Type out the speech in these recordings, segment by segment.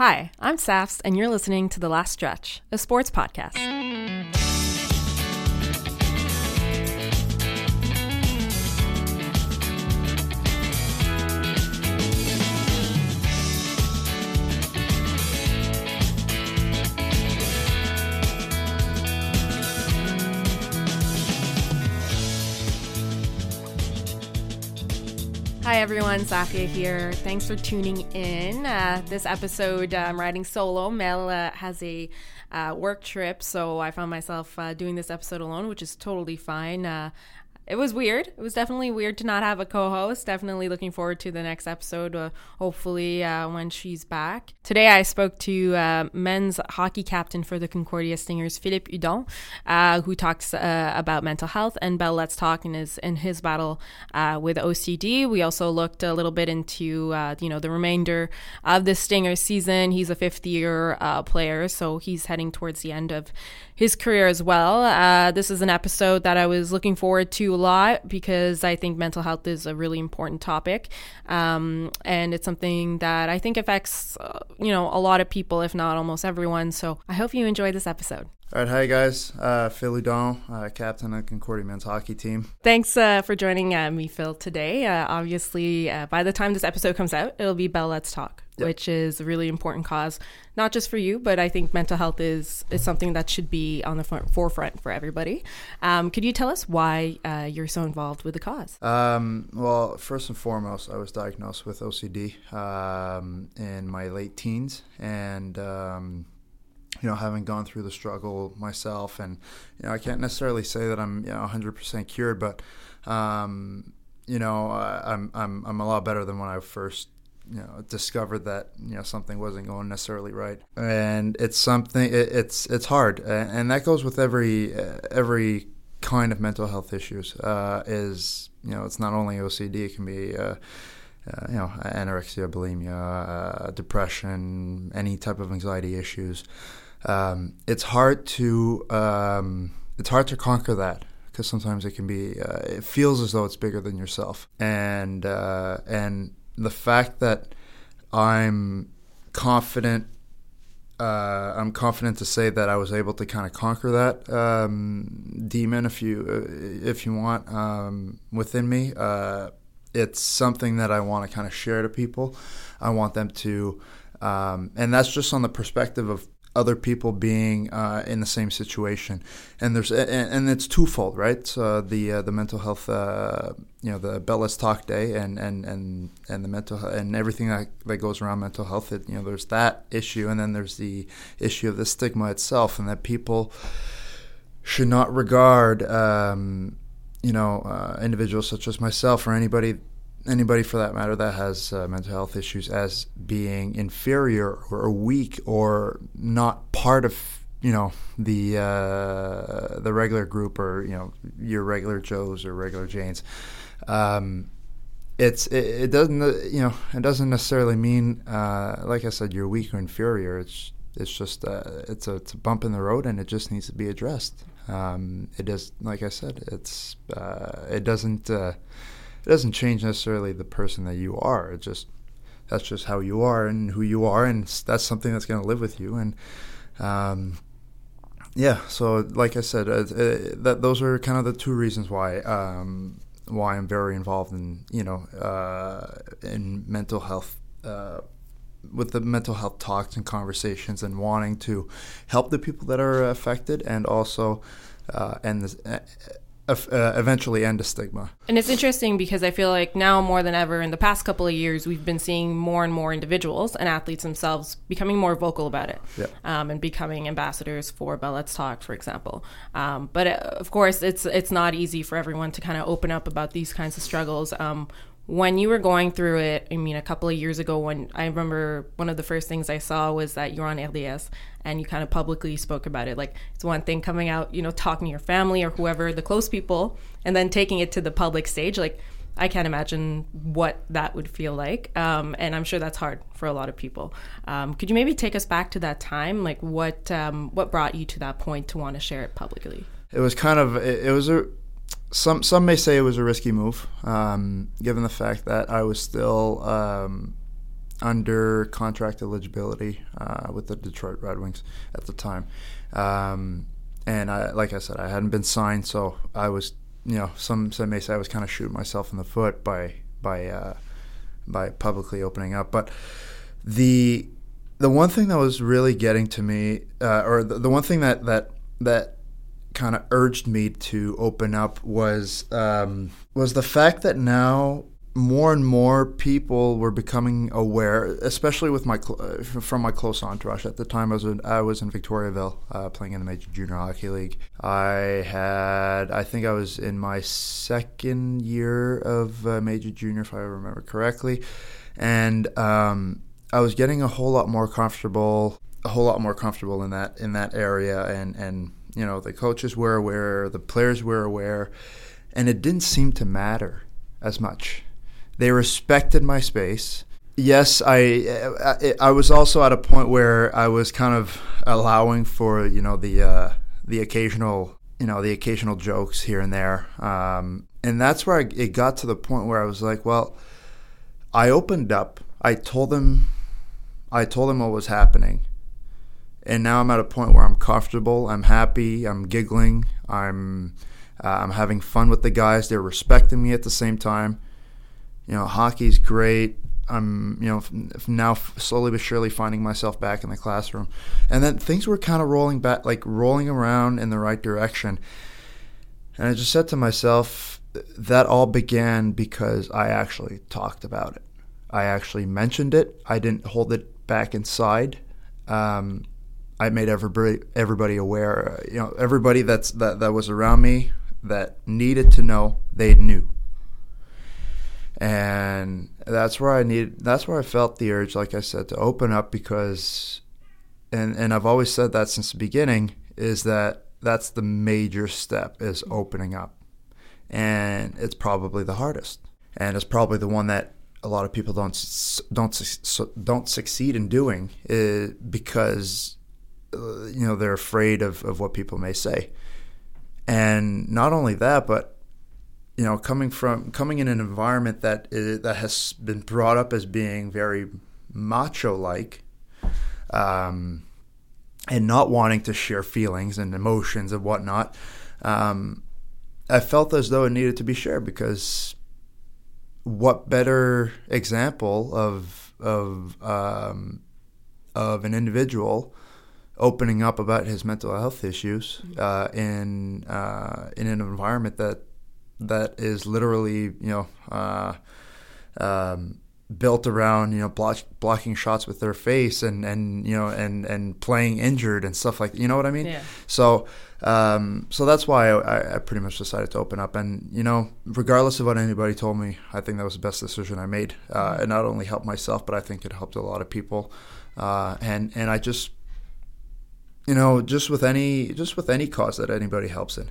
Hi, I'm Safs, and you're listening to The Last Stretch, a sports podcast. Everyone, Safia here. Thanks for tuning in. Uh, this episode, I'm riding solo. Mel uh, has a uh, work trip, so I found myself uh, doing this episode alone, which is totally fine. Uh, it was weird. It was definitely weird to not have a co-host. Definitely looking forward to the next episode. Uh, hopefully, uh, when she's back. Today, I spoke to uh, men's hockey captain for the Concordia Stingers, Philippe Hudon, uh, who talks uh, about mental health and Bell Let's Talk in his in his battle uh, with OCD. We also looked a little bit into you know the remainder of the Stingers season. He's a fifth year player, so he's heading towards the end of his career as well. Uh, this is an episode that I was looking forward to a lot because I think mental health is a really important topic, um, and it's something that I think affects uh, you know a lot of people, if not almost everyone. So I hope you enjoy this episode. All right, hi guys. Uh, Phil Hudon, uh, captain of Concordia men's hockey team. Thanks uh, for joining uh, me, Phil, today. Uh, obviously, uh, by the time this episode comes out, it'll be Bell Let's Talk, yep. which is a really important cause, not just for you, but I think mental health is is something that should be on the front, forefront for everybody. Um, could you tell us why you're so involved with the cause? Um, well, first and foremost, I was diagnosed with OCD um, in my late teens, and um, you know, having gone through the struggle myself, and you know, I can't necessarily say that I'm you know 100% cured, but um, you know, I'm I'm I'm a lot better than when I first you know discovered that you know something wasn't going necessarily right, and it's something it, it's it's hard, and that goes with every every kind of mental health issues. Uh, is you know, it's not only OCD; it can be uh, uh, you know, anorexia, bulimia, uh, depression, any type of anxiety issues. Um, it's hard to um, it's hard to conquer that because sometimes it can be uh, it feels as though it's bigger than yourself, and uh, and the fact that I'm confident. Uh, I'm confident to say that I was able to kind of conquer that um, demon, if you uh, if you want, um, within me it's something that I want to kind of share to people. I want them to, um, and that's just on the perspective of other people being uh, in the same situation. And there's and, and it's twofold, right? The uh, the mental health, uh, you know, the Bell Let's Talk Day, and and and and the mental and everything that, that goes around mental health. It, you know, there's that issue, and then there's the issue of the stigma itself, and that people should not regard. Um, you know, uh, individuals such as myself or anybody anybody for that matter that has uh, mental health issues as being inferior or weak or not part of you know the uh, the regular group or you know your regular Joes or regular Janes. Um, it's it, it, doesn't you know it doesn't necessarily mean uh, like I said you're weak or inferior. It's it's just uh, it's a it's a bump in the road and it just needs to be addressed. Um, it is like I said, it's uh, it doesn't uh, it doesn't change necessarily the person that you are. It just that's just how you are and who you are, and that's something that's going to live with you. And um, yeah, so like I said, uh, uh, that those are kind of the two reasons why um, why I'm very involved in you know uh, in mental health. With the mental health talks and conversations and wanting to help the people that are affected and also uh, end this, uh, uh, eventually end the stigma. And it's interesting because I feel like now more than ever in the past couple of years, we've been seeing more and more individuals and athletes themselves becoming more vocal about it um, and becoming ambassadors for Bell Let's Talk, for example. Um, but uh, of course, it's it's not easy for everyone to kind of open up about these kinds of struggles. Um, when you were going through it, I mean, a couple of years ago, when I remember one of the first things I saw was that you're on RDS and you kind of publicly spoke about it. Like, it's one thing coming out, you know, talking to your family or whoever, the close people, and then taking it to the public stage. Like, I can't imagine what that would feel like. Um, and I'm sure that's hard for a lot of people. Um, could you maybe take us back to that time? Like, what, um, what brought you to that point to want to share it publicly? It was kind of, it, it was a, some some may say it was a risky move, um, given the fact that I was still um, under contract eligibility uh, with the Detroit Red Wings at the time. Um, and I, like I said, I hadn't been signed, so I was, you know, some some may say I was kind of shooting myself in the foot by by uh, by publicly opening up. But the the one thing that was really getting to me, uh, or the, the one thing that that that kind of urged me to open up was um, was the fact that now more and more people were becoming aware, especially with my cl- from my close entourage. At the time, I was in, I was in Victoriaville uh, playing in the Major Junior Hockey League. I had I think I was in my second year of uh, Major Junior, if I remember correctly, and um, I was getting a whole lot more comfortable, a whole lot more comfortable in that in that area, and and you know the coaches were aware, the players were aware, and it didn't seem to matter as much they respected my space. Yes, I, I, was also at a point where I was kind of allowing for you know the uh, the occasional you know the occasional jokes here and there, um, and that's where I, it got to the point where I was like, well, I opened up. I told them, I told them what was happening, and now I'm at a point where I'm comfortable. I'm happy. I'm giggling. I'm uh, I'm having fun with the guys. They're respecting me at the same time you know, hockey's great. I'm, you know, now slowly but surely finding myself back in the classroom. And then things were kind of rolling back, like rolling around in the right direction. And I just said to myself, that all began because I actually talked about it. I actually mentioned it. I didn't hold it back inside. Um, I made everybody everybody aware. You know, everybody that's that that was around me that needed to know, they knew and that's where I need. That's where I felt the urge, like I said, to open up because, and and I've always said that since the beginning is that that's the major step is opening up, and it's probably the hardest, and it's probably the one that a lot of people don't don't don't succeed in doing is because you know they're afraid of, of what people may say. And not only that but you know, coming from coming in an environment that is, that has been brought up as being very macho-like, um, and not wanting to share feelings and emotions and whatnot, um, I felt as though it needed to be shared because what better example of of um, of an individual opening up about his mental health issues uh, in uh, in an environment that that is literally you know uh, um, built around you know block, blocking shots with their face and and you know and and playing injured and stuff like you know what I mean. Yeah. So um, so that's why I, I, pretty much decided to open up and you know regardless of what anybody told me, I think that was the best decision I made. Uh, it not only helped myself, but I think it helped a lot of people. Uh, and and I just you know just with any just with any cause that anybody helps in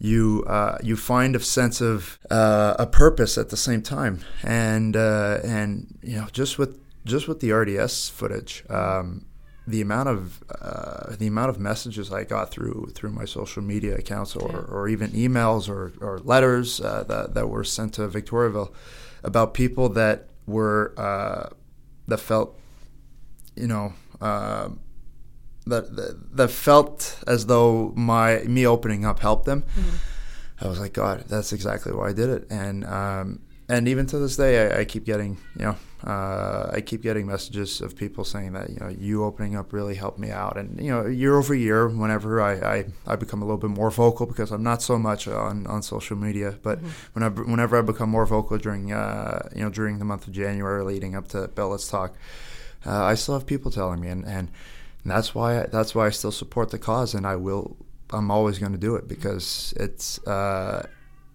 you uh, you find a sense of uh, a purpose at the same time, and uh, and you know just with just with the RDS footage, um, the amount of uh, the amount of messages I got through through my social media accounts, or, yeah. or even emails or, or letters uh, that that were sent to Victoriaville about people that were uh, that felt you know that, that, felt as though my me opening up helped them. Mm-hmm. I was like, God, that's exactly why I did it, and um, and even to this day, I, I keep getting you know uh, I keep getting messages of people saying that you know you opening up really helped me out, and you know year over year, whenever I, I, I become a little bit more vocal because I'm not so much on, on social media, but mm-hmm. whenever whenever I become more vocal during uh, you know during the month of January leading up to Bell Let's Talk, uh, I still have people telling me, and and and that's why I, that's why I still support the cause, and I will. I'm always going to do it because it's uh,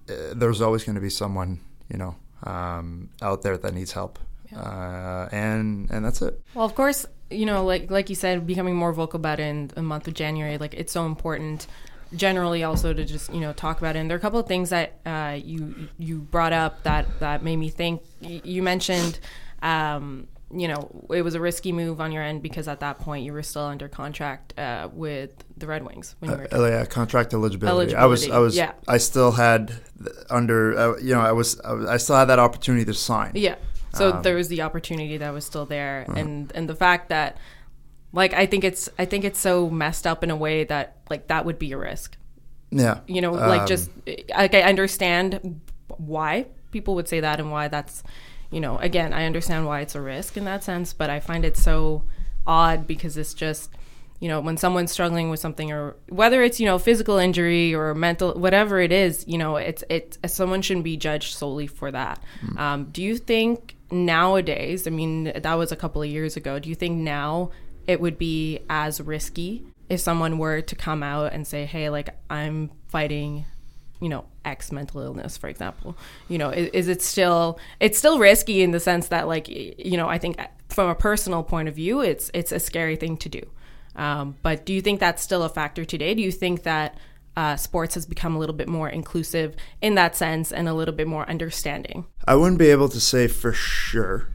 there's always going to be someone you know um, out there that needs help, yeah. uh, and and that's it. Well, of course, you know, like like you said, becoming more vocal about it in the month of January, like it's so important. Generally, also to just you know talk about it. And there are a couple of things that uh, you you brought up that that made me think. You mentioned. Um, you know, it was a risky move on your end because at that point you were still under contract uh, with the Red Wings when you were uh, yeah contract eligibility. eligibility. I was I was yeah. I still had under uh, you know I was, I was I still had that opportunity to sign. Yeah. So Um, there was the opportunity that was still there, Uh-huh. and and the fact that, like, I think it's I think it's so messed up in a way that like that would be a risk. yeah, You know, like Um, just like I understand why people would say that and why that's, you know, again I understand why it's a risk in that sense, but I find it so odd because it's just you know when someone's struggling with something or whether it's you know physical injury or mental whatever it is you know it's it someone shouldn't be judged solely for that. Um, do you think nowadays i mean that was a couple of years ago do you think now it would be as risky if someone were to come out and say hey like i'm fighting you know x mental illness for example. You know is, is it still it's still risky in the sense that like you know i think from a personal point of view it's it's a scary thing to do. Um, but do you think that's still a factor today? Do you think that uh, sports has become a little bit more inclusive in that sense and a little bit more understanding? I wouldn't be able to say for sure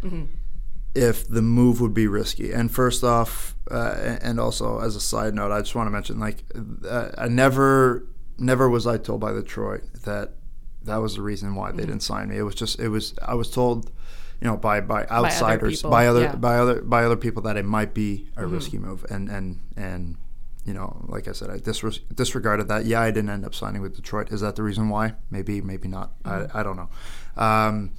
if the move would be risky. And first off, uh, and also as a side note, I just want to mention like uh, I never, never was I told by Detroit that that was the reason why they didn't sign me. It was just it was I was told, you know, by by outsiders, people, by other yeah. by other by other people that it might be a risky move. And and and you know, like I said, I disre- disregarded that. Yeah, I didn't end up signing with Detroit. Is that the reason why? Maybe, maybe not. I, I don't know. Um,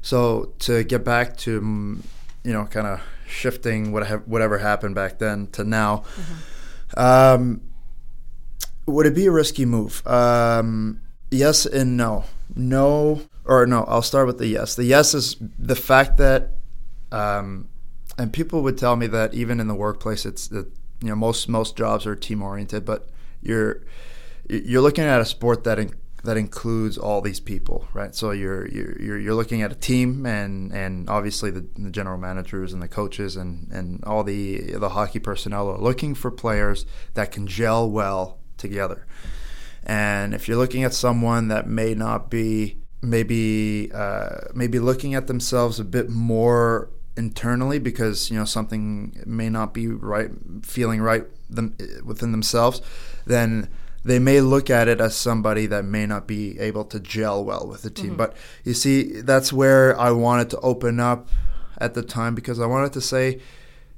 so to get back to mm, you know, kind of shifting what ha- whatever happened back then to now, um, would it be a risky move? Um, yes and no. No, or no. I'll start with the yes. The yes is the fact that, um, and people would tell me that even in the workplace, it's that you know most most jobs are team oriented, but you're you're looking at a sport that in, that includes all these people, right? So you're you're you're, looking at a team, and and obviously the, the general managers and the coaches and and all the the hockey personnel are looking for players that can gel well together. And if you're looking at someone that may not be maybe uh, maybe looking at themselves a bit more internally because you know something may not be right, feeling right them, within themselves, then they may look at it as somebody that may not be able to gel well with the team. But you see, that's where I wanted to open up at the time because I wanted to say,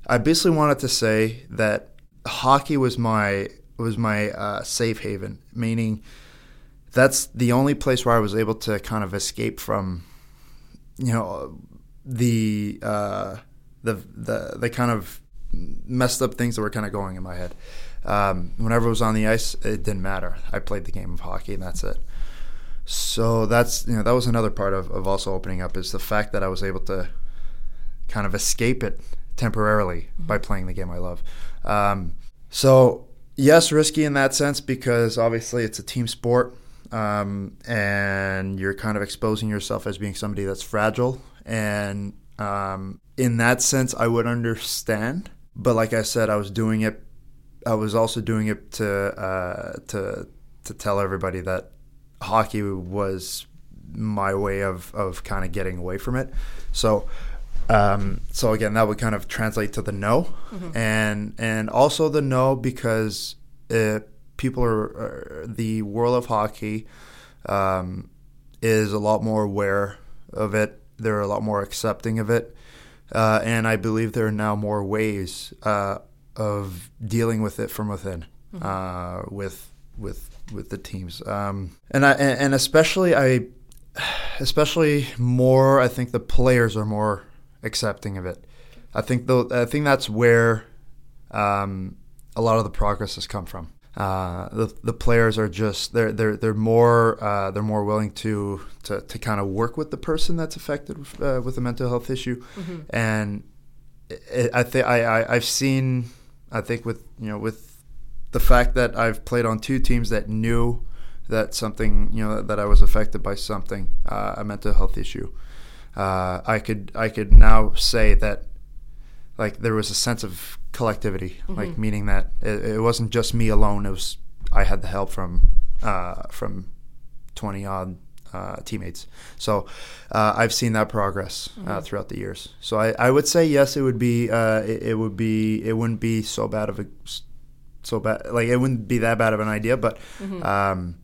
I basically wanted to say that hockey was my was my uh, safe haven, meaning that's the only place where I was able to kind of escape from, you know, the uh, the the the kind of messed up things that were kind of going in my head. Um, whenever it was on the ice, it didn't matter. I played the game of hockey, and that's it. So that's you know that was another part of, of also opening up is the fact that I was able to kind of escape it temporarily by playing the game I love. Um, so yes, risky in that sense because obviously it's a team sport, um, and you're kind of exposing yourself as being somebody that's fragile. And um, in that sense, I would understand. But like I said, I was doing it. I was also doing it to uh, to to tell everybody that hockey was my way of, of kind of getting away from it. So um, so again, that would kind of translate to the no, and and also the no because uh, people are, are the world of hockey um, is a lot more aware of it. They're a lot more accepting of it, uh, and I believe there are now more ways uh, of dealing with it from within, uh, with with with the teams, um, and I and especially I, especially more. I think the players are more accepting of it. I think though I think that's where um, a lot of the progress has come from. Uh, the the players are just they're they're they're more uh, they're more willing to to, to kind of work with the person that's affected uh, with a mental health issue, and it, I think I, I I've seen I think with you know with the fact that I've played on two teams that knew that something you know that I was affected by something uh, a mental health issue uh, I could I could now say that like there was a sense of collectivity, like meaning that it, it wasn't just me alone. It was I had the help from uh, from twenty odd uh, teammates. So uh, I've seen that progress uh, throughout the years. So I, I would say yes, it would be uh, it, it would be it wouldn't be so bad of a so bad like it wouldn't be that bad of an idea, but um,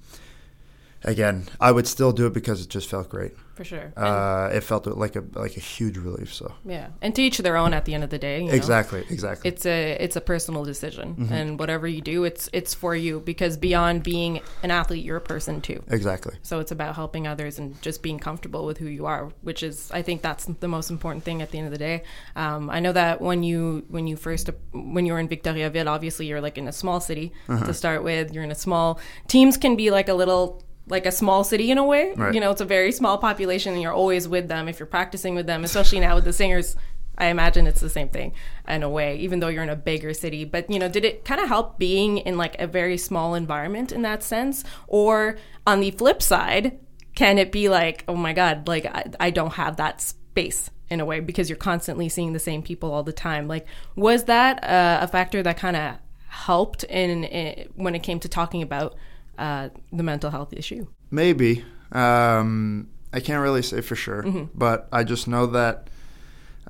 again, I would still do it because it just felt great. For sure. Uh, it felt like a like a huge relief. So yeah, and to each their own. At the end of the day, you know? exactly, exactly. it's a it's a personal decision and whatever you do it's it's for you because beyond being an athlete you're a person too exactly. so it's about helping others and just being comfortable with who you are which is i think that's the most important thing at the end of the day um, i know that when you when you first when you were in victoriaville obviously you're like in a small city to start with you're in a small teams can be like a little like a small city in a way Right. you know it's a very small population and you're always with them if you're practicing with them especially now with the Stingers I imagine it's the same thing in a way, even though you're in a bigger city. But you know, did it kind of help being in like a very small environment in that sense? Or on the flip side, can it be like, oh my god, like I, I don't have that space in a way because you're constantly seeing the same people all the time? Like, was that uh, a factor that kind of helped in, in when it came to talking about uh, the mental health issue? Maybe. Um, I can't really say for sure, but I just know that,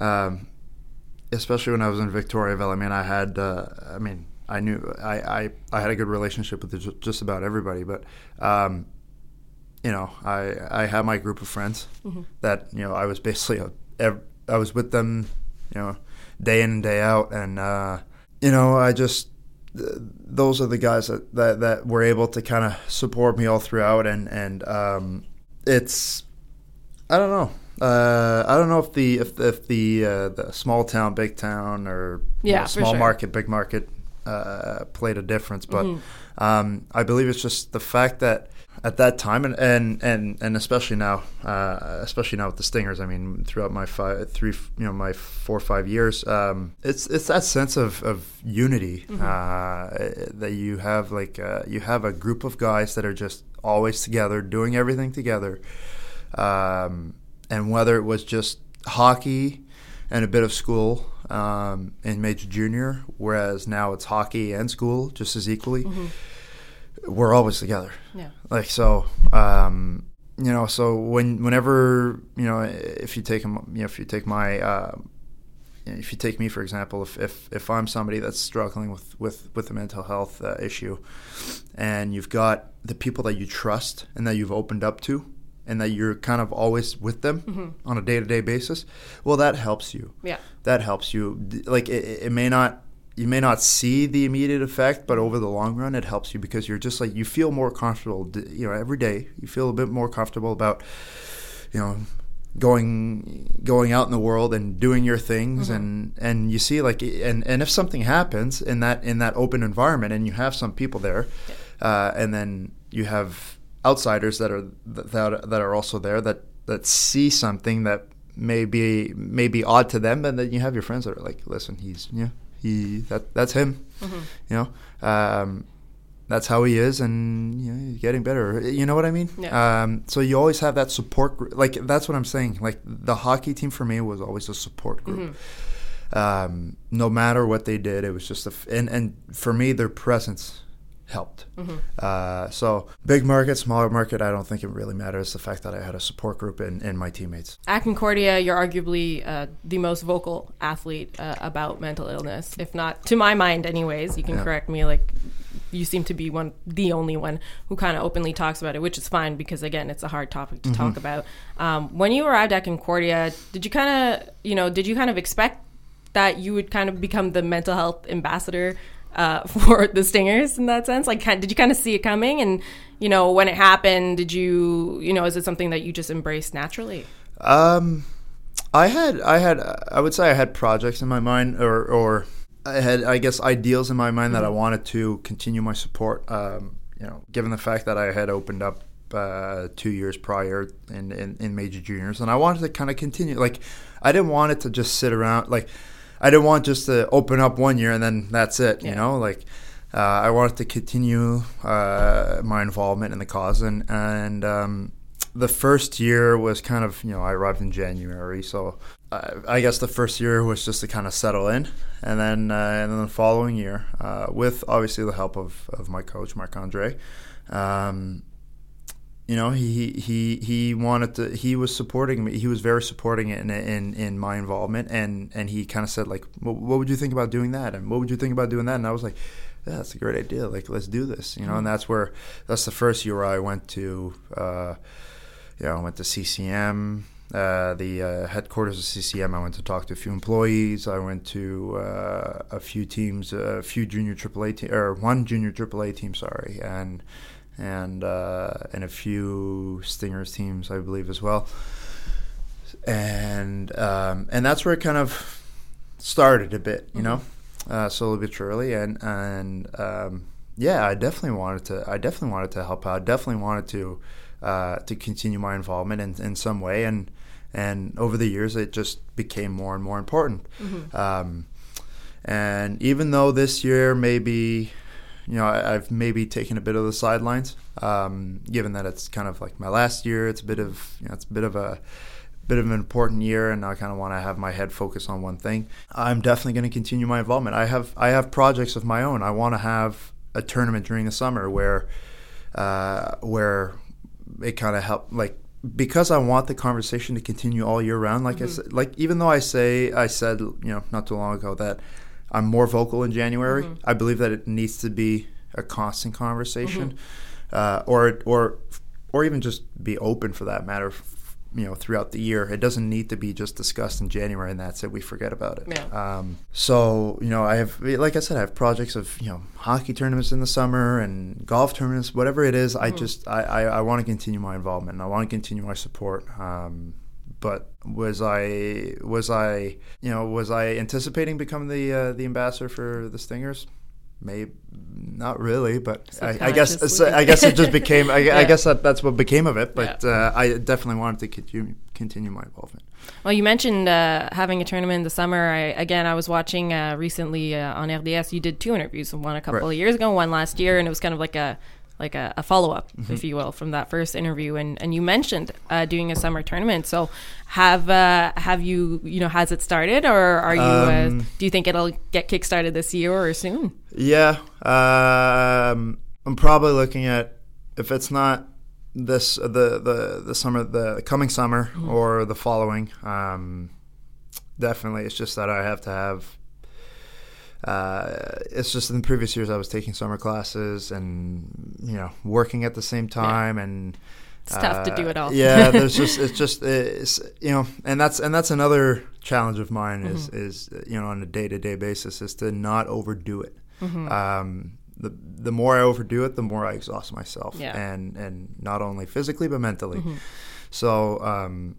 um, especially when I was in Victoriaville. I mean, I had. Uh, I mean, I knew I, I, I had a good relationship with just about everybody, but. Um, you know, I I had my group of friends that you know I was basically a, I was with them, you know, day in and day out, and uh, you know I just those are the guys that, that, that were able to kind of support me all throughout and and um, it's I don't know uh, I don't know if the if, if the uh, the small town big town or Yeah, know, small sure. market big market uh, played a difference but um, I believe it's just the fact that at that time and and and, and especially now uh, especially now with the stingers i mean throughout my five three you know my four or five years um, it's it's that sense of, of unity uh, that you have like uh, you have a group of guys that are just always together doing everything together um, and whether it was just hockey and a bit of school um, in major junior whereas now it's hockey and school just as equally we're always together Yeah. like so um you know so when whenever you know if you take you know if you take my uh, if you take me for example if, if if i'm somebody that's struggling with with with a mental health uh, issue and you've got the people that you trust and that you've opened up to and that you're kind of always with them on a day-to-day basis well that helps you Yeah. that helps you like it, it may not you may not see the immediate effect but over the long run it helps you because you're just like you feel more comfortable. You know every day you feel a bit more comfortable about you know going going out in the world and doing your things and and you see like and and if something happens in that in that open environment and you have some people there uh, and then you have outsiders that are that that are also there that that see something that may be may be odd to them and then you have your friends that are like listen he's yeah he that that's him you know? Um, that's how he is and you know, he's getting better. You know what i mean? Yeah. um, so you always have that support group like that's what i'm saying. Like the hockey team for me was always a support group. Um, no matter what they did it was just a f- and, and for me their presence helped uh, so big market smaller market i don't think it really matters the fact that i had a support group and, in my teammates At Concordia, you're arguably uh, the most vocal athlete uh, about mental illness, if not to my mind, anyways. You can Yeah. correct me. Like, you seem to be one, the only one who kind of openly talks about it, which is fine because again, it's a hard topic to talk about. Um, when you arrived at Concordia, did you kind of, you know, did you kind of expect that you would kind of become the mental health ambassador uh, for the Stingers in that sense? Like, did you kind of see it coming? And you know, when it happened, did you, you know, is it something that you just embraced naturally? Um, I had, I had, I would say I had projects in my mind, or, or I had, I guess, ideals in my mind that I wanted to continue my support. Um, you know, given the fact that I had opened up uh, two years prior in, in in major juniors, and I wanted to kind of continue. Like, I didn't want it to just sit around. Like, I didn't want just to open up one year and then that's it. You Yeah. know, like. Uh, I wanted to continue uh, my involvement in the cause, and and um, the first year was kind of you know I arrived in January, so I, I guess the first year was just to kind of settle in, and then uh, and then the following year, uh, with obviously the help of, of my coach Marc Andre, um, you know he he he wanted to he was supporting me he was very supporting it in in, in my involvement and and he kind of said like what, what would you think about doing that and what would you think about doing that and I was like yeah, that's a great idea. Like, let's do this, you know. And that's where that's the first year I went to, uh, you know, I went to CCM, uh, the uh, headquarters of CCM. I went to talk to a few employees. I went to uh, a few teams, a few junior AAA team, or one junior AAA team, sorry, and and uh, and a few Stingers teams, I believe, as well. And um, and that's where it kind of started a bit, you know, uh, slowly but surely, and and um, yeah, I definitely wanted to. I definitely wanted to help out. Definitely wanted to uh, to continue my involvement in, in some way, and and over the years, it just became more and more important. Um, and even though this year maybe, you know, I, I've maybe taken a bit of the sidelines, um, given that it's kind of like my last year. It's a bit of you know, it's a bit of a bit of an important year, and I kind of want to have my head focused on one thing. I'm definitely going to continue my involvement. I have I have projects of my own. I want to have a tournament during the summer where uh, where it kind of help like because I want the conversation to continue all year round. Like I said, like even though I say I said you know not too long ago that I'm more vocal in January, I believe that it needs to be a constant conversation, uh, or or or even just be open for that matter. You know, throughout the year, it doesn't need to be just discussed in January and that's it. We forget about it. Yeah. Um, so you know, I have, like I said, I have projects of you know hockey tournaments in the summer and golf tournaments, whatever it is. I just I, I, I want to continue my involvement. and I want to continue my support. Um, but was I was I you know was I anticipating becoming the uh, the ambassador for the Stingers? Maybe not really, but I, I guess. I guess it just became. I, I guess that, that's what became of it. But uh, I definitely wanted to continue continue my involvement. Well, you mentioned uh, having a tournament in the summer. I, again, I was watching uh, recently uh, on RDS. You did two interviews, one a couple Right. of years ago, one last year, and it was kind of like a like a, a follow up, Mm-hmm. if you will, from that first interview. And, and you mentioned uh, doing a summer tournament. So have uh, have you you know has it started, or are you? uh, Um, do you think it'll get kickstarted this year or soon? Yeah, um, I'm probably looking at if it's not this the the the summer the coming summer or the following. Um, definitely, it's just that I have to have. Uh, it's just in the previous years I was taking summer classes and you know working at the same time and It's tough to do it all. yeah, there's just it's just it's you know, and that's and that's another challenge of mine is Mm-hmm. is you know on a day to day basis is to not overdo it. Mm-hmm. Um, the the more I overdo it, the more I exhaust myself, Yeah. Mm-hmm. and and not only physically but mentally. So um,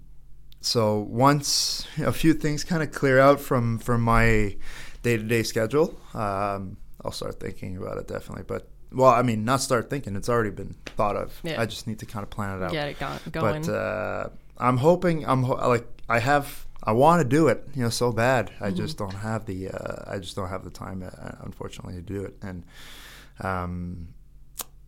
so once a few things kind of clear out from from my day to day schedule, um, I'll start thinking about it definitely. But well, I mean, not start thinking; it's already been thought of. Yeah. I just need to kind of plan it out. Get it go- going. But uh, I'm hoping I'm ho- like I have I want to do it, you know, so bad. Mm-hmm. I just don't have the uh, I just don't have the time, uh, unfortunately, to do it. And um,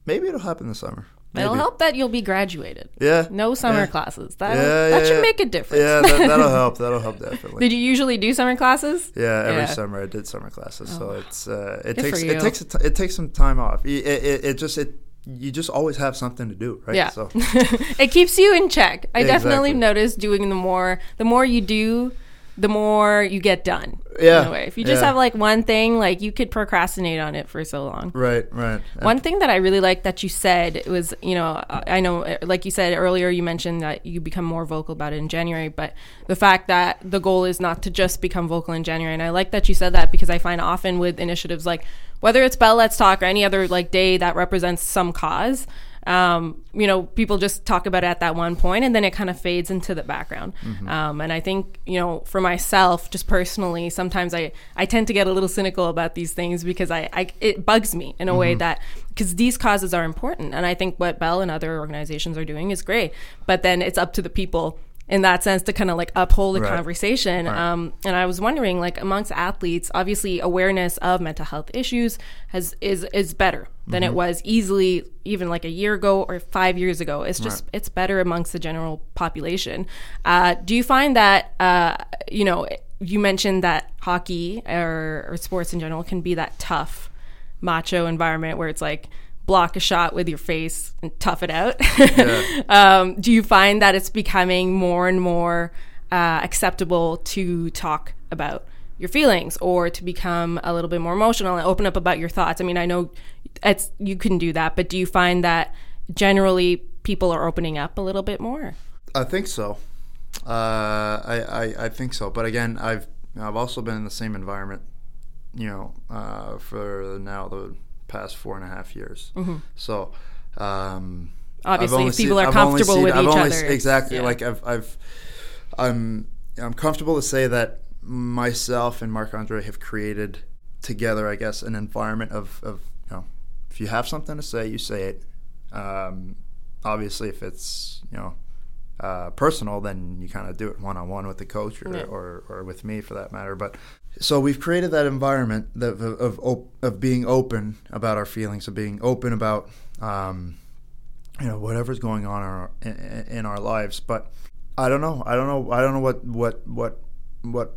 maybe it'll happen this summer. It'll help that you'll be graduated. Yeah. No summer yeah. classes. That Yeah, that yeah, should yeah. make a difference. Yeah, that, that'll help. That'll help definitely. Did you usually do summer classes? Yeah, every summer I did summer classes, so it's uh, it Good takes it takes t- it takes some time off. It, it, it just it you just always have something to do, right? Yeah. So it keeps you in check. I definitely Exactly. noticed doing the more the more you do, the more you get done. Yeah, In a way. If you just yeah. have like one thing, like you could procrastinate on it for so long. right, right. One thing that I really liked that you said was, you know, I know, uh, like you said earlier, you mentioned that you become more vocal about it in January, but the fact that the goal is not to just become vocal in January. And I like that you said that because I find often with initiatives like whether it's Bell Let's Talk or any other like day that represents some cause, um, you know, people just talk about it at that one point and then it kind of fades into the background. Um, and I think, you know, for myself, just personally, sometimes I, I tend to get a little cynical about these things because I, I it bugs me in a way that because these causes are important. And I think what Bell and other organizations are doing is great. But then it's up to the people in that sense to kind of like uphold the Right. conversation. Um, and I was wondering, like amongst athletes, obviously awareness of mental health issues has is is better than Mm-hmm. it was easily even like a year ago or five years ago. It's just it's better amongst the general population. Uh, do you find that uh, you know you mentioned that hockey or, or sports in general can be that tough macho environment where it's like block a shot with your face and tough it out. um, do you find that it's becoming more and more uh, acceptable to talk about your feelings or to become a little bit more emotional and open up about your thoughts. I mean, I know it's you can do that, but do you find that generally people are opening up a little bit more? I think so. Uh, I, I I think so. But again, I've I've also been in the same environment, you know, uh, for now the past four and a half years. Mm-hmm. So. Um, Obviously, if people seen, are comfortable seen, with I've each other, exactly. Yeah. Like I've, I've, I'm, I'm comfortable to say that myself and Marc Andre have created together, I guess, an environment of, of you know, if you have something to say, you say it. Um, obviously, if it's you know uh, personal, then you kind of do it one on one with the coach or, yeah. or, or with me for that matter. But so we've created that environment of of, of, of being open about our feelings, of being open about um, you know whatever's going on in our, in, in our lives. But I don't know. I don't know. I don't know what what what what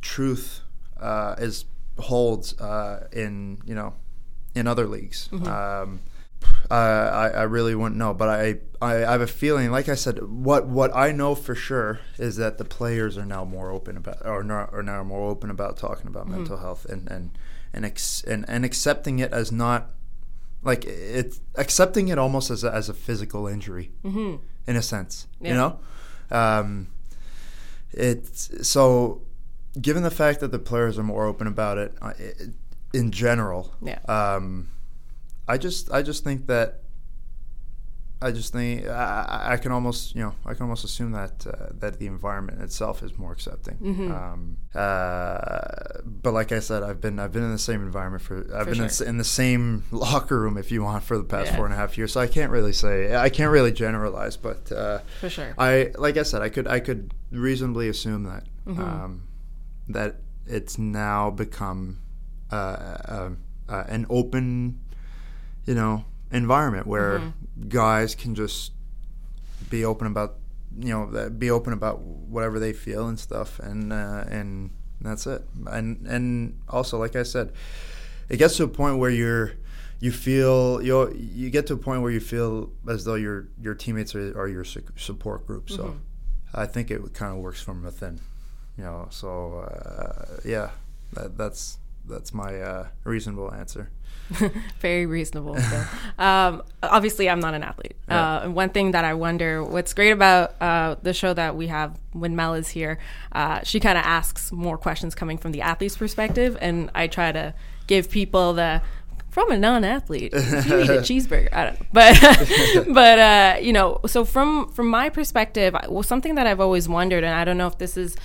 truth uh, is holds uh, in you know in other leagues. Mm-hmm. Um, I, I really wouldn't know, but I, I, I have a feeling. Like I said, what what I know for sure is that the players are now more open about, or not, are now more open about talking about mm-hmm. mental health and and and, ex, and and accepting it as not like it's accepting it almost as a, as a physical injury mm-hmm. in a sense. Yeah. You know, um, it's so given the fact that the players are more open about it, uh, it in general. Yeah. Um, I just I just think that I just think I, I, can almost you know I can almost assume that uh, that the environment itself is more accepting. Mm-hmm. Um, uh, but like I said, I've been I've been in the same environment for I've for been sure. in, in, the same locker room if you want for the past yeah. four and a half years. So I can't really say I can't really generalize, but uh, for sure, I like I said I could I could reasonably assume that mm-hmm. um, that it's now become uh, uh, uh, an open, you know, environment where mm-hmm. guys can just be open about you know be open about whatever they feel and stuff and uh, and that's it and and also like I said it gets to a point where you're you feel you you get to a point where you feel as though your your teammates are, are your support group so mm-hmm. I think it kind of works from within you know so uh, yeah that, that's that's my uh, reasonable answer Very reasonable. So, um, obviously, I'm not an athlete. Yeah. Uh, one thing that I wonder, what's great about uh, the show that we have when Mel is here, uh, she kind of asks more questions coming from the athlete's perspective, and I try to give people the from a non-athlete, you eat a cheeseburger. I don't know, but but uh, you know, so from from my perspective, well, something that I've always wondered, and I don't know if this is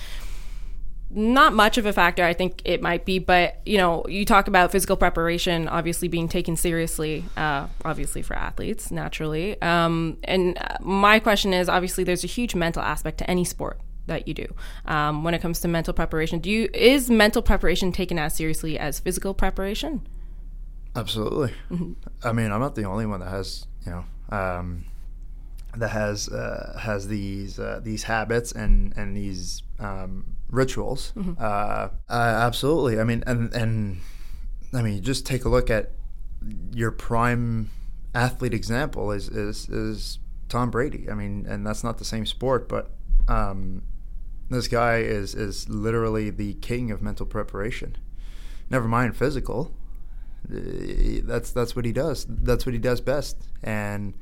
not much of a factor i think it might be but you know you talk about physical preparation obviously being taken seriously uh, obviously for athletes naturally. Um, and uh, my question is obviously there's a huge mental aspect to any sport that you do. Um, when it comes to mental preparation do you is mental preparation taken as seriously as physical preparation? Absolutely. Mm-hmm. i mean i'm not the only one that has you know um, that has uh, has these uh, these habits and and these um, rituals. Mm-hmm. Uh, absolutely. I mean, and and I mean, just take a look at your prime athlete example is is is Tom Brady. I mean, and that's not the same sport, but um, this guy is is literally the king of mental preparation. Never mind physical. Uh, that's that's what he does. That's what he does best, and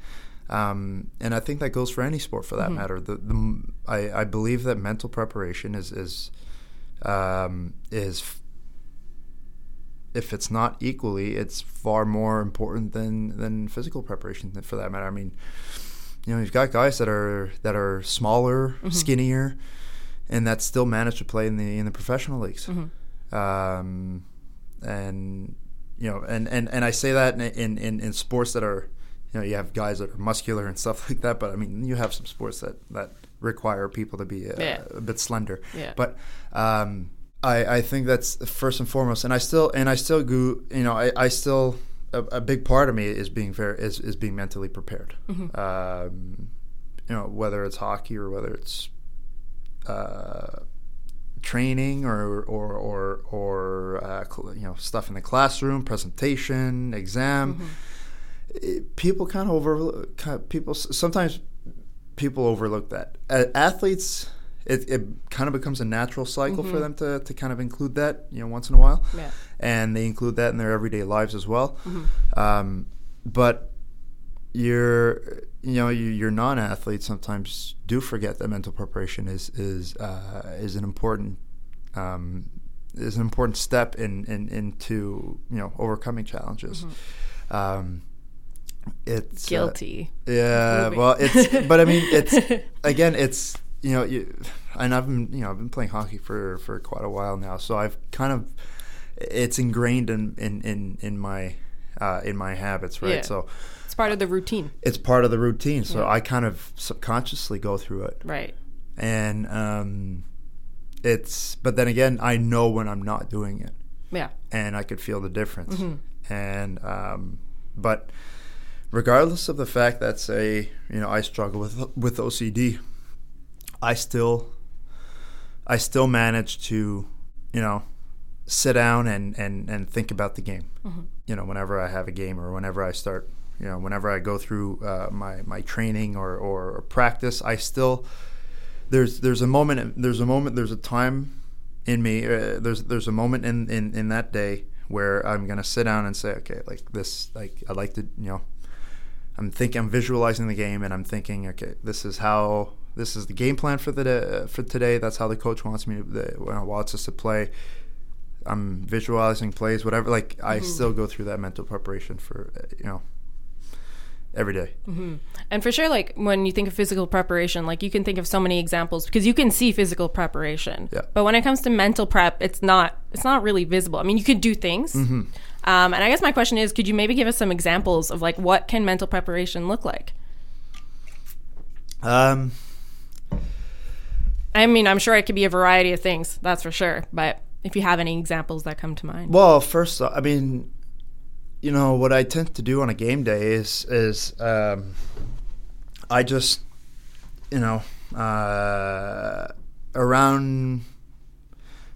um, and I think that goes for any sport for that mm-hmm. matter. The, the I, I, believe that mental preparation is is um, is if it's not equally, it's far more important than than physical preparation for that matter. I mean, you know, you've got guys that are that are smaller, mm-hmm. skinnier, and that still manage to play in the in the professional leagues. Mm-hmm. Um, and you know, and, and, and I say that in, in, in sports that are you know you have guys that are muscular and stuff like that but i mean you have some sports that that require people to be uh, yeah. a bit slender yeah. but um, I, I think that's first and foremost and i still and i still go you know i, I still a, a big part of me is being very is, is being mentally prepared mm-hmm. um, you know whether it's hockey or whether it's uh, training or or or, or uh, you know stuff in the classroom presentation exam mm-hmm people kind of over kind of people sometimes people overlook that athletes it, it kind of becomes a natural cycle Mm-hmm. for them to, to kind of include that, you know, once in a while. Yeah. And they include that in their everyday lives as well. Mm-hmm. Um, but your, you know, you, your non-athletes sometimes do forget that mental preparation is is uh, is an important um, is an important step in, in into you know overcoming challenges. Um, it's uh, Guilty. yeah, Moving. well, it's but I mean, it's again, it's you know, you and I've been you know I've been playing hockey for for quite a while now, so I've kind of it's ingrained in in in, in my uh, in my habits, right? Yeah. So It's part of the routine. it's part of the routine, so Yeah. I kind of subconsciously go through it, Right. and um, it's but then again, I know when I'm not doing it Yeah. and I could feel the difference. Mm-hmm. And um, but regardless of the fact that say you know I struggle with with OCD, I still I still manage to you know sit down and and and think about the game. Mm-hmm. You know, whenever I have a game or whenever I start. You know, whenever I go through uh, my my training or, or, or practice, I still there's there's a moment there's a moment there's a time in me uh, there's there's a moment in, in in that day where i'm gonna sit down and say okay like this like i like to you know i'm thinking i'm visualizing the game and i'm thinking okay this is how this is the game plan for the day, for today. That's how the coach wants me to the, wants us to play. I'm visualizing plays whatever like i still go through that mental preparation for uh, you know every day. And for sure, like when you think of physical preparation, like you can think of so many examples because you can see physical preparation. Yeah. But when it comes to mental prep, it's not it's not really visible. I mean, you could do things. Um, and I guess my question is, could you maybe give us some examples of like what can mental preparation look like? Um, I mean, I'm sure it could be a variety of things. That's for sure. But if you have any examples that come to mind, Well, first, I mean, you know what I tend to do on a game day is is um, I just, you know, uh, around,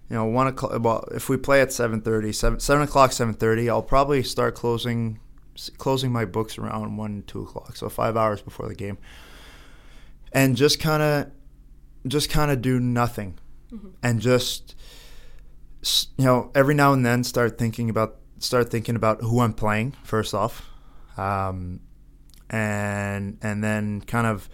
you know, one o'clock. Well, if we play at seven thirty, seven seven o'clock, seven thirty, I'll probably start closing closing my books around one two o'clock, so five hours before the game, and just kind of just kind of do nothing, and just you know every now and then start thinking about start thinking about who I'm playing first off, um, and and then kind of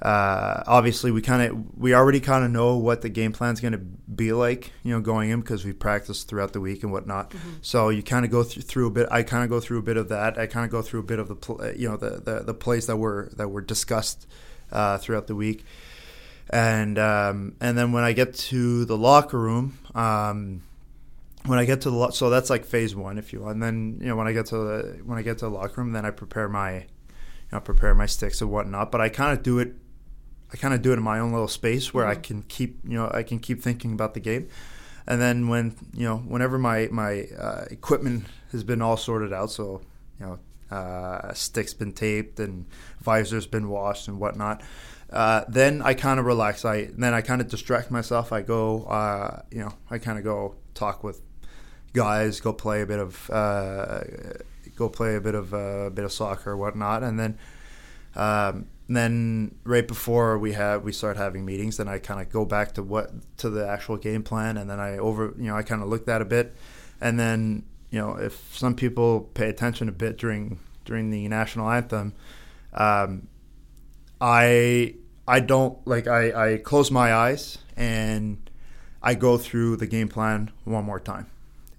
uh, obviously we kind of we already kind of know what the game plan is going to be like you know going in because we practiced throughout the week and whatnot. So you kind of go through, through a bit i kind of go through a bit of that. I kind of go through a bit of the pl- you know the, the the plays that were that were discussed uh, throughout the week. And um, and then when I get to the locker room, um, when I get to the lo- so that's like phase one, if you will. And then you know when I get to the when I get to the locker room, then I prepare my you know prepare my sticks and whatnot. But I kind of do it, I kind of do it in my own little space where I can keep you know I can keep thinking about the game. And then when you know whenever my my uh, equipment has been all sorted out, so you know uh, sticks been taped and visors been washed and whatnot. Uh, then I kind of relax. I then I kind of distract myself. I go, uh, you know, I kind of go talk with guys, go play a bit of, uh, go play a bit of uh, a bit of soccer or whatnot, and then, um, then right before we have we start having meetings, then I kind of go back to what to the actual game plan, and then I over, you know, I kind of look that a bit, and then you know, if some people pay attention a bit during during the national anthem. Um, I I don't like I, I close my eyes and I go through the game plan one more time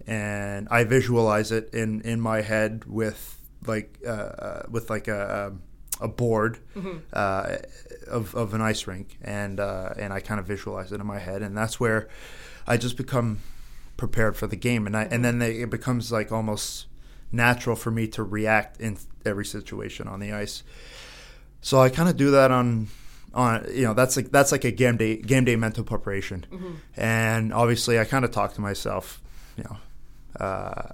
and I visualize it in, in my head with like uh, uh, with like a a board uh, of, of an ice rink. And uh, and I kind of visualize it in my head. And that's where I just become prepared for the game. And I and then they, it becomes like almost natural for me to react in every situation on the ice. So I kind of do that on on you know that's like that's like a game day game day mental preparation, and obviously I kind of talk to myself, you know, uh,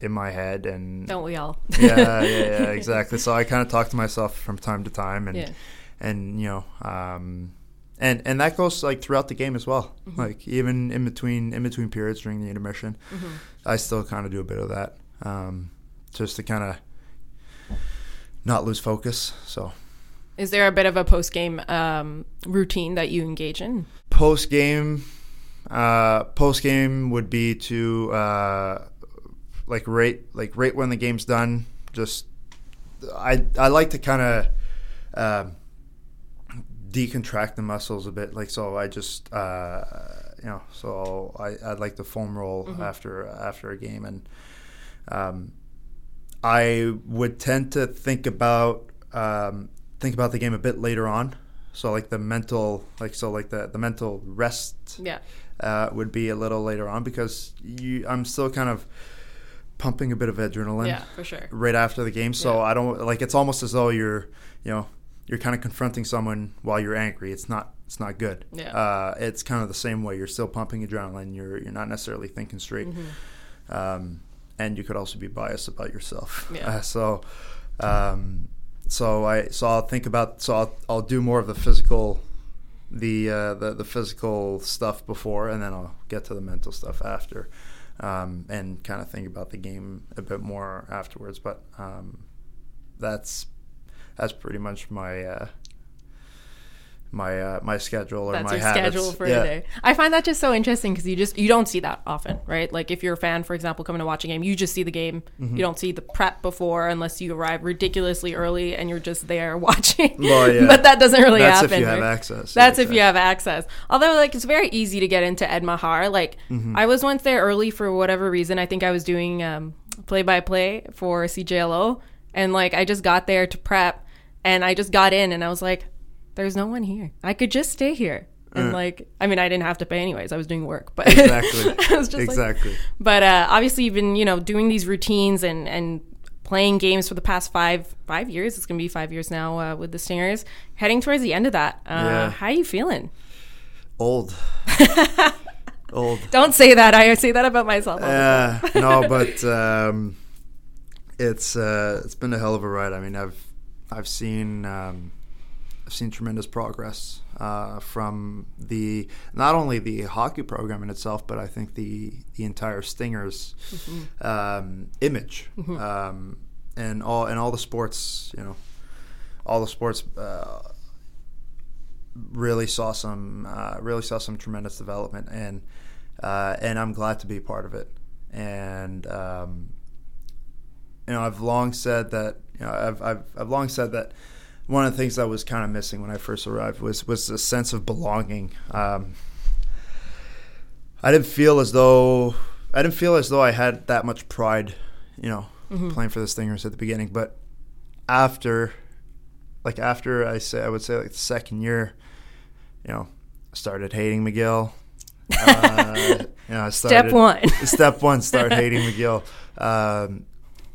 in my head and don't we all? yeah, yeah, yeah, exactly. So I kind of talk to myself from time to time, and Yeah. and you know, um, and and that goes like throughout the game as well. Like even in between in between periods during the intermission, I still kind of do a bit of that, um, just to kind of not lose focus. So Is there a bit of a post game um, routine that you engage in? post game, uh, post game would be to uh, like rate like right when the game's done. Just I I like to kind of uh, decontract the muscles a bit. Like so, I just uh, you know so I I'd like to foam roll Mm-hmm. after after a game and. Um, I would tend to think about um, think about the game a bit later on. So like the mental, like so like the the mental rest Yeah. Uh, would be a little later on because you I'm still kind of pumping a bit of adrenaline Yeah, for sure. right after the game. So Yeah. I don't like it's almost as though you're you know you're kind of confronting someone while you're angry. It's not it's not good. Yeah. Uh, it's kind of the same way. You're still pumping adrenaline. You're you're not necessarily thinking straight. Mm-hmm. Um, and you could also be biased about yourself. Yeah. Uh, so, um, so I so I'll think about so I'll, I'll do more of the physical, the, uh, the the physical stuff before, and then I'll get to the mental stuff after, um, and kind of think about the game a bit more afterwards. But um, that's that's pretty much my uh, my uh, my schedule or That's my your habits. schedule for yeah. today. I find that just so interesting because you just you don't see that often, right? Like if you're a fan, for example, coming to watch a game, you just see the game. Mm-hmm. You don't see the prep before unless you arrive ridiculously early and you're just there watching. Well, yeah. but that doesn't really That's happen. That's if you have access. That's if Exactly. you have access. Although, like, it's very easy to get into Ed Meagher. Like, Mm-hmm. I was once there early for whatever reason. I think I was doing um, play-by-play for CJLO, and like, I just got there to prep, and I just got in, and I was like, "There's no one here. I could just stay here." And like, I mean, I didn't have to pay anyways. I was doing work, but Exactly. I was just like, exactly. but uh, obviously, you've been you know doing these routines and and playing games for the past five five years. It's gonna be five years now uh, with the Stingers. Heading towards the end of that, uh, Yeah. how are you feeling? Old. Old. Don't say that. I say that about myself. Yeah, no, but um, it's uh, it's been a hell of a ride. I mean, I've I've seen um, I've seen tremendous progress uh, from the not only the hockey program in itself, but I think the the entire Stingers um, image um, and all and all the sports. You know, all the sports. Uh, really saw some uh, really saw some tremendous development and uh, and I'm glad to be part of it and um, you know I've long said that you know I've, I've I've long said that one of the things that was kind of missing when I first arrived was was a sense of belonging um, I didn't feel as though I didn't feel as though I had that much pride you know playing for the Stingers at the beginning but after like after I say I would say like the second year, you know, I started hating McGill. Uh, you know, I started, Step one. step one, start hating McGill. Um,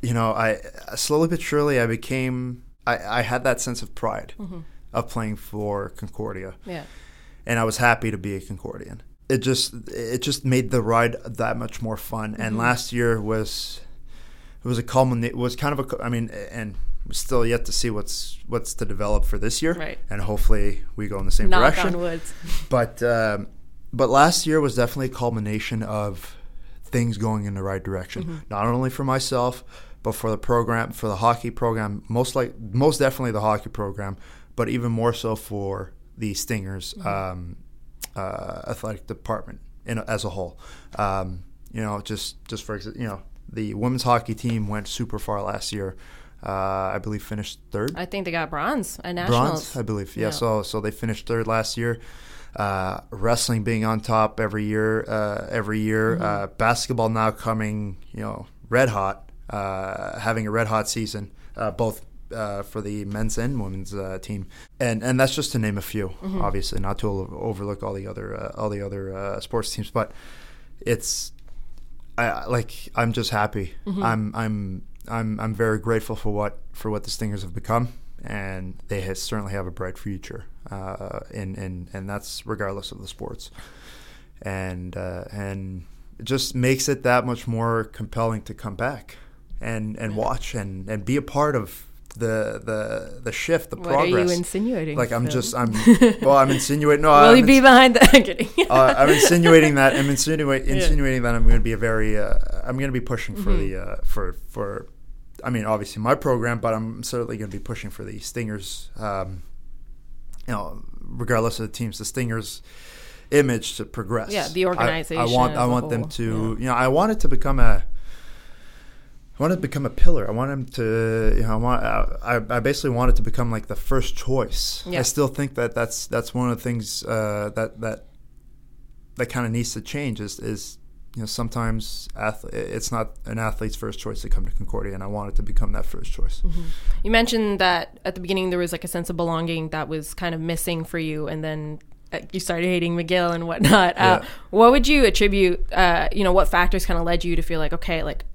you know, I slowly but surely I became I, I had that sense of pride of playing for Concordia, Yeah. and I was happy to be a Concordian. It just it just made the ride that much more fun. And last year was it was a culminate was kind of a I mean and still yet to see what's what's to develop for this year Right. and hopefully we go in the same Knock direction on woods. but um, but last year was definitely a culmination of things going in the right direction Mm-hmm. not only for myself but for the program for the hockey program most like most definitely the hockey program but even more so for the Stingers Mm-hmm. um, uh, athletic department in, as a whole um, you know just just for you know the women's hockey team went super far last year uh, I believe finished third I think they got bronze at nationals. bronze, I believe. Yeah, Yeah. So so they finished third last year. Uh, wrestling being on top every year, uh, every year. Mm-hmm. Uh, basketball now coming, you know, red hot, having a red hot season, uh, both uh, for the men's and women's uh, team, and and that's just to name a few. Mm-hmm. Obviously, not to overlook all the other uh, all the other uh, sports teams, but it's I like I'm just happy. Mm-hmm. I'm I'm I'm I'm very grateful for what for what the Stingers have become, and they has, certainly have a bright future. Uh, and and and that's regardless of the sports, and uh, and it just makes it that much more compelling to come back and and watch and and be a part of the the the shift, the What progress. are you insinuating? like I'm Phil? just I'm well I'm insinuating no Will I'm he be behind the? I'm kidding. uh, I'm insinuating that I'm insinuate, Yeah. insinuating that I'm going to be a very uh, I'm going to be pushing for Mm-hmm. the uh, for for I mean obviously my program, but I'm certainly going to be pushing for the Stingers. Um, you know, regardless of the teams, the Stingers. image to progress. Yeah, the organization I, I want I want them to yeah. you know I want it to become a. I want it to become a pillar. I want him to, you know, I want. I, I basically want it to become like the first choice. Yeah. I still think that that's that's one of the things uh, that that that kind of needs to change. Is is you know sometimes ath- it's not an athlete's first choice to come to Concordia, and I want it to become that first choice. You mentioned that at the beginning there was like a sense of belonging that was kind of missing for you, and then uh, you started hating McGill and whatnot. Uh, Yeah. what would you attribute? Uh, you know, what factors kind of led you to feel like, okay, like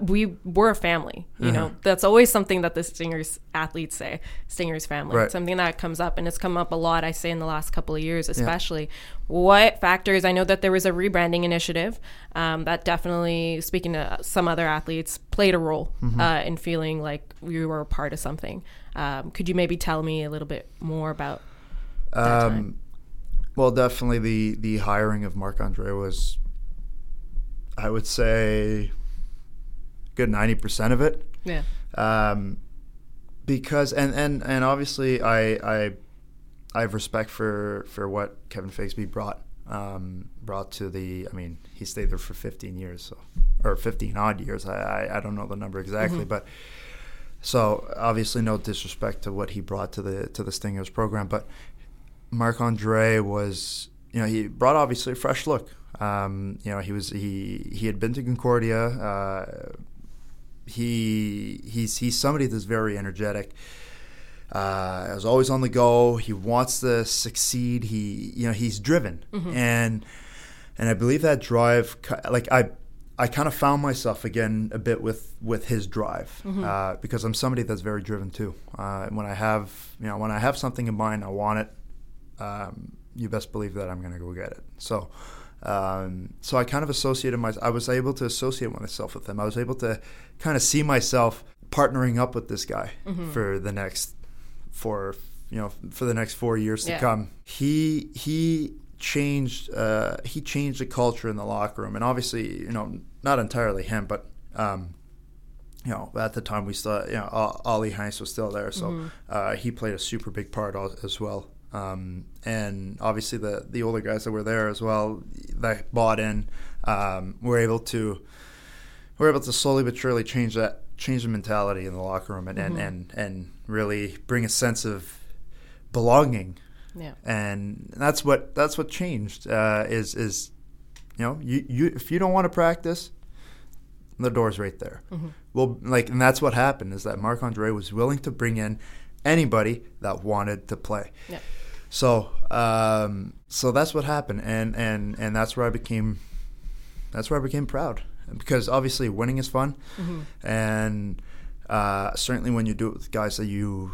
we we're a family. You know, that's always something that the Stingers athletes say. Stingers family. Right. Something that comes up, and it's come up a lot. I say in the last couple of years, especially. What factors? I know that there was a rebranding initiative um, that definitely, speaking to some other athletes, played a role uh, in feeling like we were a part of something. Um, could you maybe tell me a little bit more about that time? Um, well, definitely the the hiring of Marc Andre was, I would say, good ninety percent of it. Yeah. Um, because and, and and obviously I I I have respect for for what Kevin Figsby brought um, brought to the. I mean, he stayed there for fifteen years, so or fifteen odd years. I I, I don't know the number exactly, but. So obviously, no disrespect to what he brought to the to the Stingers program, but Marc Andre was, you know, he brought obviously a fresh look. Um, you know, he was he he had been to Concordia. Uh, he he's he's somebody that's very energetic. Uh, is always on the go. He wants to succeed. He you know he's driven, and and I believe that drive like I I kind of found myself again a bit with with his drive uh, because I'm somebody that's very driven too. Uh, when I have you know when I have something in mind, I want it. Um, you best believe that I'm going to go get it. So. Um, so I kind of associated my. I was able to associate myself with him. I was able to kind of see myself partnering up with this guy for the next for you know for the next four years Yeah. to come. He he changed uh, he changed the culture in the locker room, and obviously you know not entirely him, but um, you know at the time we still you know Ollie Heinz was still there, so uh, he played a super big part as well. Um, and obviously the the older guys that were there as well that bought in um, were able to we're able to slowly but surely change that change the mentality in the locker room and, and, and, and really bring a sense of belonging. Yeah. and that's what that's what changed uh, is is you know you, you if you don't want to practice the door's right there. Well like and that's what happened is that Marc Andre was willing to bring in anybody that wanted to play. Yeah. So um, so that's what happened and and and that's where I became that's where I became proud because obviously winning is fun and uh, certainly when you do it with guys that you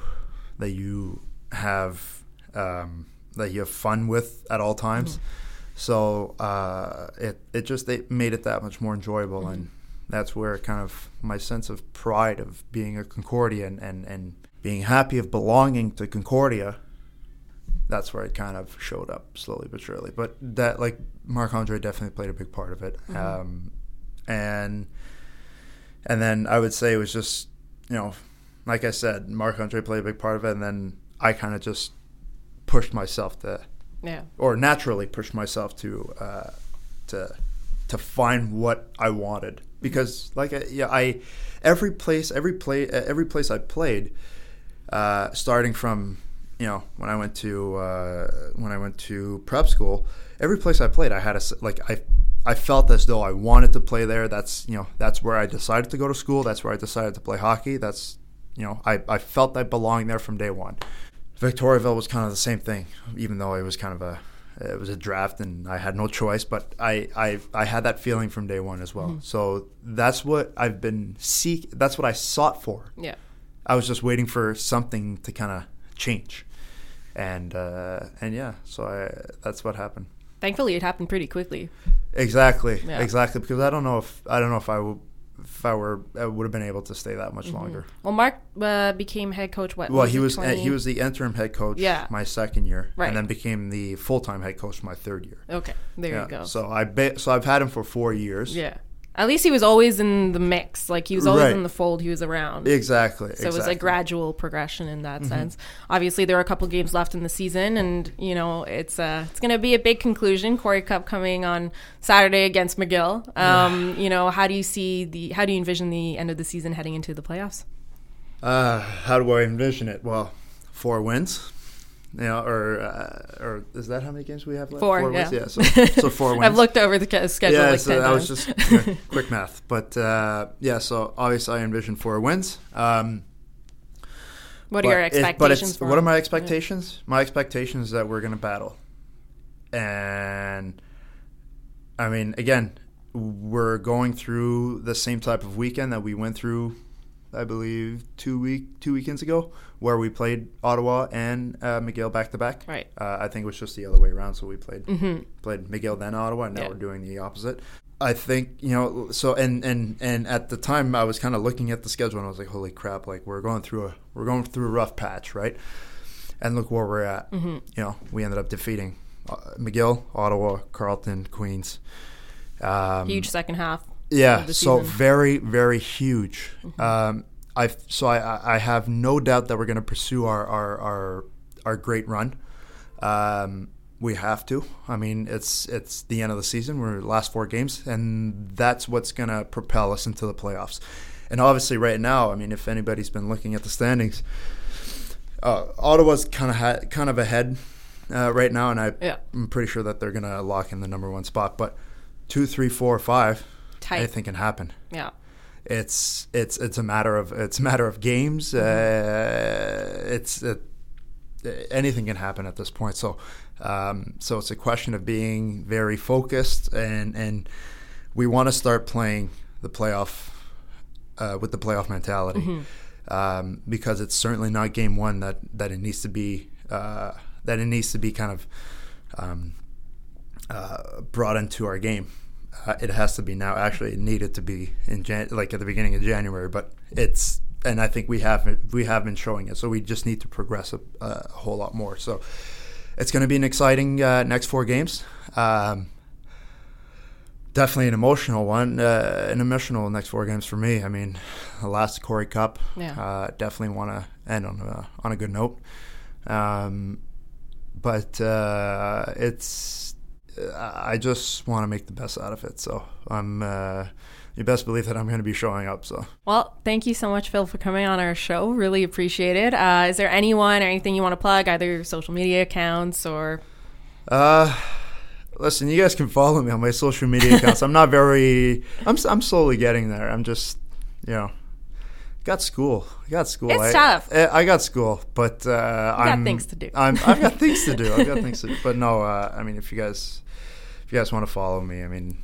that you have um, that you have fun with at all times. So uh, it it just it made it that much more enjoyable, and that's where kind of my sense of pride of being a Concordia and, and, and being happy of belonging to Concordia. That's where it kind of showed up slowly but surely. But that like Marc Andre definitely played a big part of it, um, and and then I would say it was just you know, like I said, Marc Andre played a big part of it, and then I kind of just pushed myself to, Yeah. or naturally pushed myself to, uh, to, to find what I wanted because, like, I, yeah, I, every place, every play, every place I played, uh, starting from, you know, when I went to uh, when I went to prep school, every place I played, I had a like I. I felt as though I wanted to play there. That's you know that's where I decided to go to school. That's where I decided to play hockey. That's you know I, I felt I belonged there from day one. Victoriaville was kind of the same thing, even though it was kind of a it was a draft and I had no choice. But I I, I had that feeling from day one as well. So that's what I've been seek. That's what I sought for. Yeah. I was just waiting for something to kind of change, and uh, and yeah, so I, that's what happened. Thankfully, it happened pretty quickly. Exactly, Yeah. exactly. Because I don't know if I don't know if I would if I were I would have been able to stay that much longer. Well, Mark uh, became head coach. What? Well, was he was uh, he was the interim head coach Yeah. my second year, Right. and then became the full time head coach my third year. Okay, there yeah. you go. So I ba- so I've had him for four years. yeah. At least he was always in the mix. Like he was always Right. in the fold. He was around. Exactly. So it was a gradual progression in Mm-hmm. that sense. Obviously, there are a couple games left in the season, and you know it's uh, it's going to be a big conclusion. Corey Cup coming on Saturday against McGill. Um, You know, how do you see the how do you envision the end of the season heading into the playoffs? Uh, how do I envision it? Well, four wins. You know, or uh, or is that how many games we have left? Four, wins. yeah. Yeah. So, so four wins. I've looked over the schedule yeah, like so 10 that was times. just quick, quick math. But uh, yeah, so obviously I envision four wins. Um, what are your it- expectations? for what are my expectations? My expectations is that we're going to battle, and I mean, again, we're going through the same type of weekend that we went through, I believe, two week two weekends ago, where we played Ottawa and uh, McGill back to back. Right. Uh, I think it was just the other way around. So we played hmm played McGill then Ottawa, and now Yeah. we're doing the opposite. I think you know. So and and and at the time, I was kind of looking at the schedule, and I was like, "Holy crap! Like we're going through a we're going through a rough patch, right?" And look where we're at. hmm You know, we ended up defeating uh, McGill, Ottawa, Carleton, Queens. Um, Huge second half. yeah, so season. Mm-hmm. very, very huge. Um, I so I, I have no doubt that we're going to pursue our our, our our great run. Um, we have to. I mean, it's it's the end of the season. We're last four games, and that's what's going to propel us into the playoffs. And obviously, right now, I mean, if anybody's been looking at the standings, uh, Ottawa's kind of ha- kind of ahead uh, right now, and I, Yeah. I'm pretty sure that they're going to lock in the number one spot. But two, three, four, five, Tight. anything can happen. Yeah. It's it's it's a matter of it's a matter of games. Uh, it's it, anything can happen at this point. So um, so it's a question of being very focused and and we want to start playing the playoff uh, with the playoff mentality Mm-hmm. um, because it's certainly not game one that that it needs to be uh, that it needs to be kind of um, uh, brought into our game. Uh, it has to be now. Actually, it needed to be in Jan- like at the beginning of January, but it's and I think we have we have been showing it. So we just need to progress a, a whole lot more. So it's going to be an exciting uh, next four games. Um, definitely an emotional one, uh, an emotional next four games for me. I mean, the last Corey Cup. Yeah. Uh, definitely want to end on a on a good note. Um, but uh, it's I just want to make the best out of it. So I'm. Uh, you best believe that I'm going to be showing up. So Well, thank you so much, Phil, for coming on our show. Really appreciate it. Uh, is there anyone or anything you want to plug, either your social media accounts or? Uh, listen, you guys can follow me on my social media accounts. I'm not very. I'm I'm slowly getting there. I'm just, you know, got school. I got school. It's I, tough. I, I got school, but uh, You got things to do. I'm I've got things to do. I've got things to do. But no, uh, I mean, if you guys if you guys want to follow me, I mean.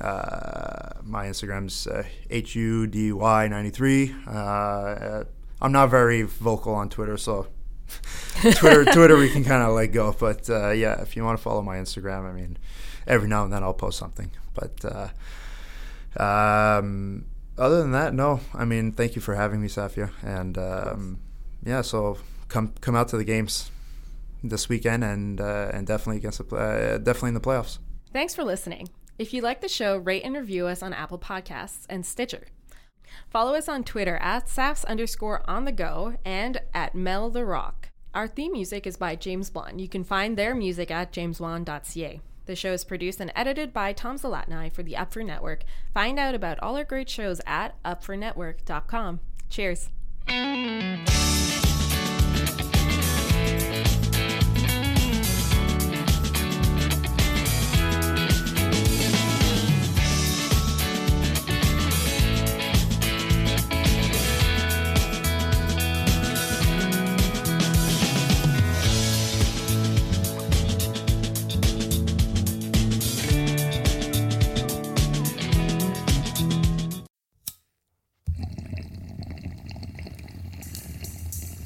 Uh, my Instagram's uh, hudy93. Uh, uh, I'm not very vocal on Twitter, so Twitter, Twitter, we can kind of let go. But uh, yeah, if you want to follow my Instagram, I mean, every now and then I'll post something. But uh, um, other than that, no. I mean, thank you for having me, Safia, and um, yeah. So come come out to the games this weekend, and uh, and definitely against the, uh, definitely in the playoffs. Thanks for listening. If you like the show, rate and review us on Apple Podcasts and Stitcher. Follow us on Twitter at SAFs underscore on the go and at Mel the Rock. Our theme music is by James Blunt. You can find their music at jameswan.ca. The show is produced and edited by Tom Zalatni for the Up for Network. Find out about all our great shows at upfornetwork.com. Cheers.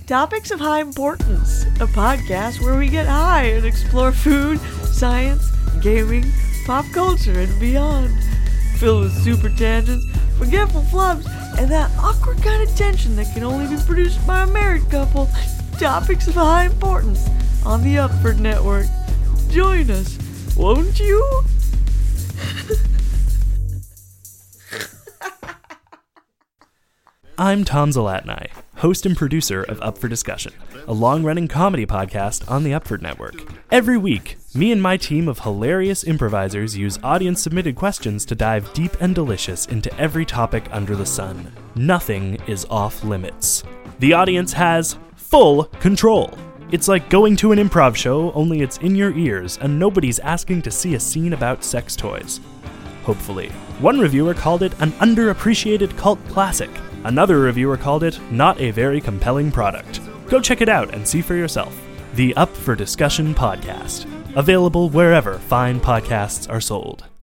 Topics of High Importance, a podcast where we get high and explore food, science, gaming, pop culture, and beyond. Filled with super tangents, forgetful flubs, and that awkward kind of tension that can only be produced by a married couple. Topics of High Importance on the Upford Network. Join us, won't you? I'm Tom Zalatni, host and producer of Up for Discussion, a long running comedy podcast on the Upford Network. Every week, me and my team of hilarious improvisers use audience submitted questions to dive deep and delicious into every topic under the sun. Nothing is off limits. The audience has full control. It's like going to an improv show, only it's in your ears, and nobody's asking to see a scene about sex toys. Hopefully. One reviewer called it an underappreciated cult classic. Another reviewer called it not a very compelling product. Go check it out and see for yourself. The Up for Discussion podcast. Available wherever fine podcasts are sold.